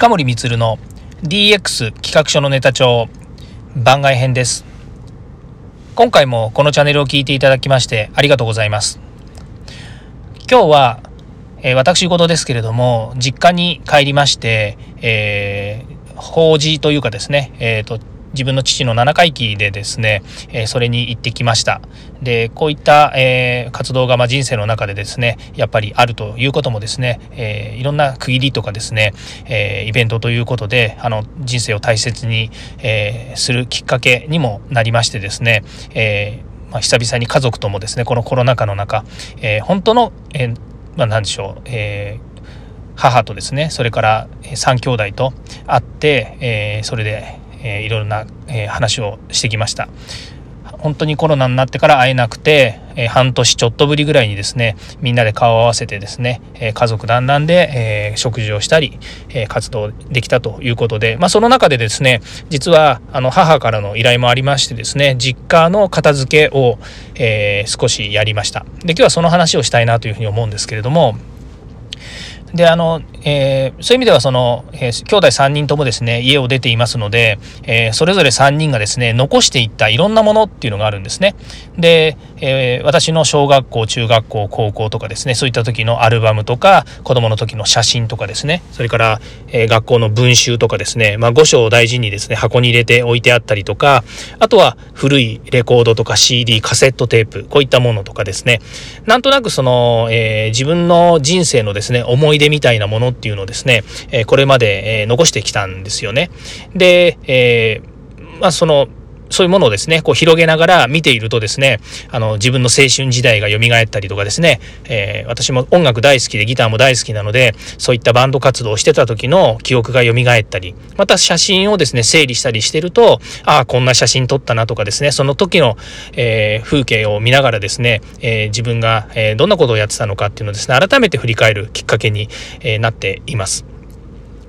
近森光の DX 企画書のネタ帳番外編です。今回もこのチャンネルを聞いていただきましてありがとうございます。今日は、えー、私事ですけれども実家に帰りまして、えー、法事というかですね、えーと自分の父の7回忌でですね、えー、それに行ってきました。でこういった、えー、活動がまあ人生の中でですねやっぱりあるということもですね、えー、いろんな区切りとかですね、えイベントということであの人生を大切に、えするきっかけにもなりましてですね、えまあ、久々に家族ともですねこのコロナ禍の中、え本当の、えーまあ、何でしょう、え母とですねそれから3兄弟と会って、えそれでえー、いろいろな、えー、話をしてきました。本当にコロナになってから会えなくて、えー、半年ちょっとぶりぐらいにですねみんなで顔を合わせてですね、え家族団らんで、え食事をしたり、え活動できたということで、まあ、その中でですね実はあの母からの依頼もありましてですね実家の片付けを、え少しやりました。で今日はその話をしたいなというふうに思うんですけれどもであの、えー、そういう意味ではその、えー、兄弟3人ともですね家を出ていますので、えー、それぞれ3人がですね残していったいろんなものっていうのがあるんですね。で、えー、私の小学校中学校高校とかですねそういった時のアルバムとか子供の時の写真とかですねそれから、えー、学校の文集とかですね、まあ、5章を大事にですね箱に入れて置いてあったりとかあとは古いレコードとか CD カセットテープこういったものとかですねなんとなくその、えー、自分の人生のですね思い出みたいなものっていうのをですね、えこれまで、え残してきたんですよね。で、えまあそのそういうものをですね、こう広げながら見ているとですね、あの、自分の青春時代が蘇ったりとかですね、えー、私も音楽大好きでギターも大好きなので、そういったバンド活動をしてた時の記憶が蘇ったり、また写真をですね、整理したりしてると、ああ、こんな写真撮ったなとかですね、その時の、えー、風景を見ながらですね、えー、自分が、えどんなことをやってたのかっていうのをですね、改めて振り返るきっかけに、えなっています。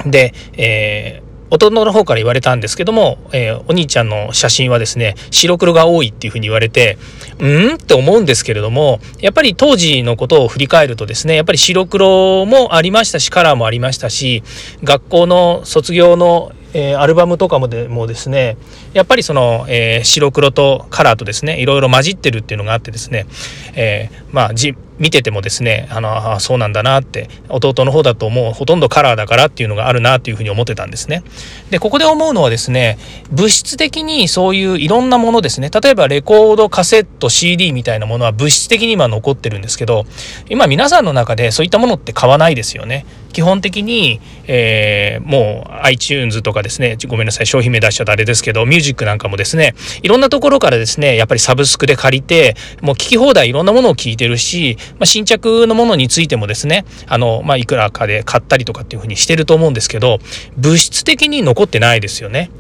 で、えー弟の方から言われたんですけども、えー、お兄ちゃんの写真はですね白黒が多いっていうふうに言われてうんって思うんですけれどもやっぱり当時のことを振り返るとですねやっぱり白黒もありましたしカラーもありましたし学校の卒業のえー、アルバムとかもでもですねやっぱりその、えー、白黒とカラーとですねいろいろ混じってるっていうのがあってですね、えー、まあじ見ててもですねあのあそうなんだなって弟の方だともうほとんどカラーだからっていうのがあるなっていうふうに思ってたんですね。でここで思うのはですね物質的にそういういろんなものですね例えばレコードカセット CD みたいなものは物質的に今残ってるんですけど今皆さんの中でそういったものって買わないですよね。基本的に、えー、もう iTunes とかですねごめんなさい商品名出しちゃったあれですけどミュージックなんかもですねいろんなところからですねやっぱりサブスクで借りてもう聞き放題いろんなものを聞いてるし、まあ、新着のものについてもですねあの、まあ、いくらかで買ったりとかっていうふうにしてると思うんですけど物質的に残ってないですよね。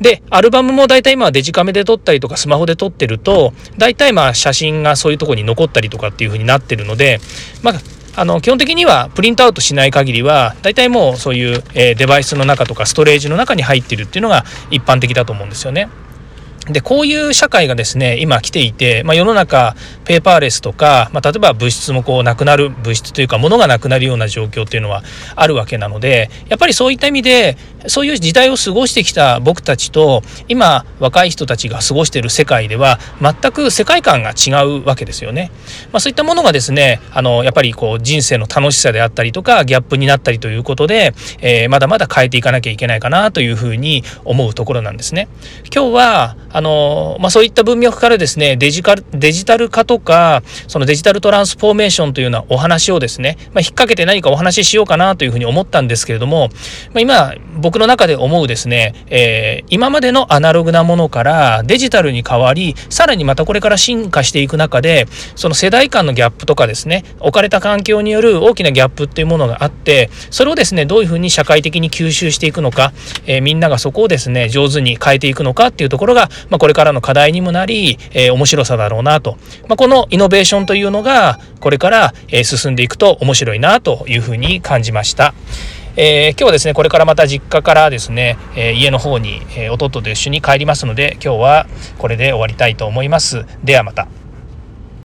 で、アルバムも大体今はデジカメで撮ったりとかスマホで撮ってると、大体まあ写真がそういうとこに残ったりとかっていう風になってるので、まああの基本的にはプリントアウトしない限りは大体もうそういう、え、デバイスの中とかストレージの中に入ってるっていうのが一般的だと思うんですよね。でこういう社会がですね今来ていて、まあ、世の中ペーパーレスとか、まあ、例えば物質もこうなくなる物質というか物がなくなるような状況っていうのはあるわけなのでやっぱりそういった意味でそういう時代を過ごしてきた僕たちと今若い人たちが過ごしている世界では全く世界観が違うわけですよね。まあ、そういったものがですねあのやっぱりこう人生の楽しさであったりとかギャップになったりということで、えー、まだまだ変えていかなきゃいけないかなというふうに思うところなんですね。今日はあの、まあ、そういった文脈からですねデジカルデジタル化とかそのデジタルトランスフォーメーションというようなお話をですね、まあ、引っ掛けて何かお話ししようかなというふうに思ったんですけれども、まあ、今僕の中で思うですね、えー、今までのアナログなものからデジタルに変わりさらにまたこれから進化していく中でその世代間のギャップとかですね置かれた環境による大きなギャップっていうものがあってそれをですねどういうふうに社会的に吸収していくのか、えー、みんながそこをですね上手に変えていくのかっていうところがまあ、これからの課題にもなり、えー、面白さだろうなと、まあ、このイノベーションというのがこれから、え進んでいくと面白いなというふうに感じました。えー、今日はですねこれからまた実家からですね、えー、家の方に、えー、弟と一緒に帰りますので今日はこれで終わりたいと思います。ではまた。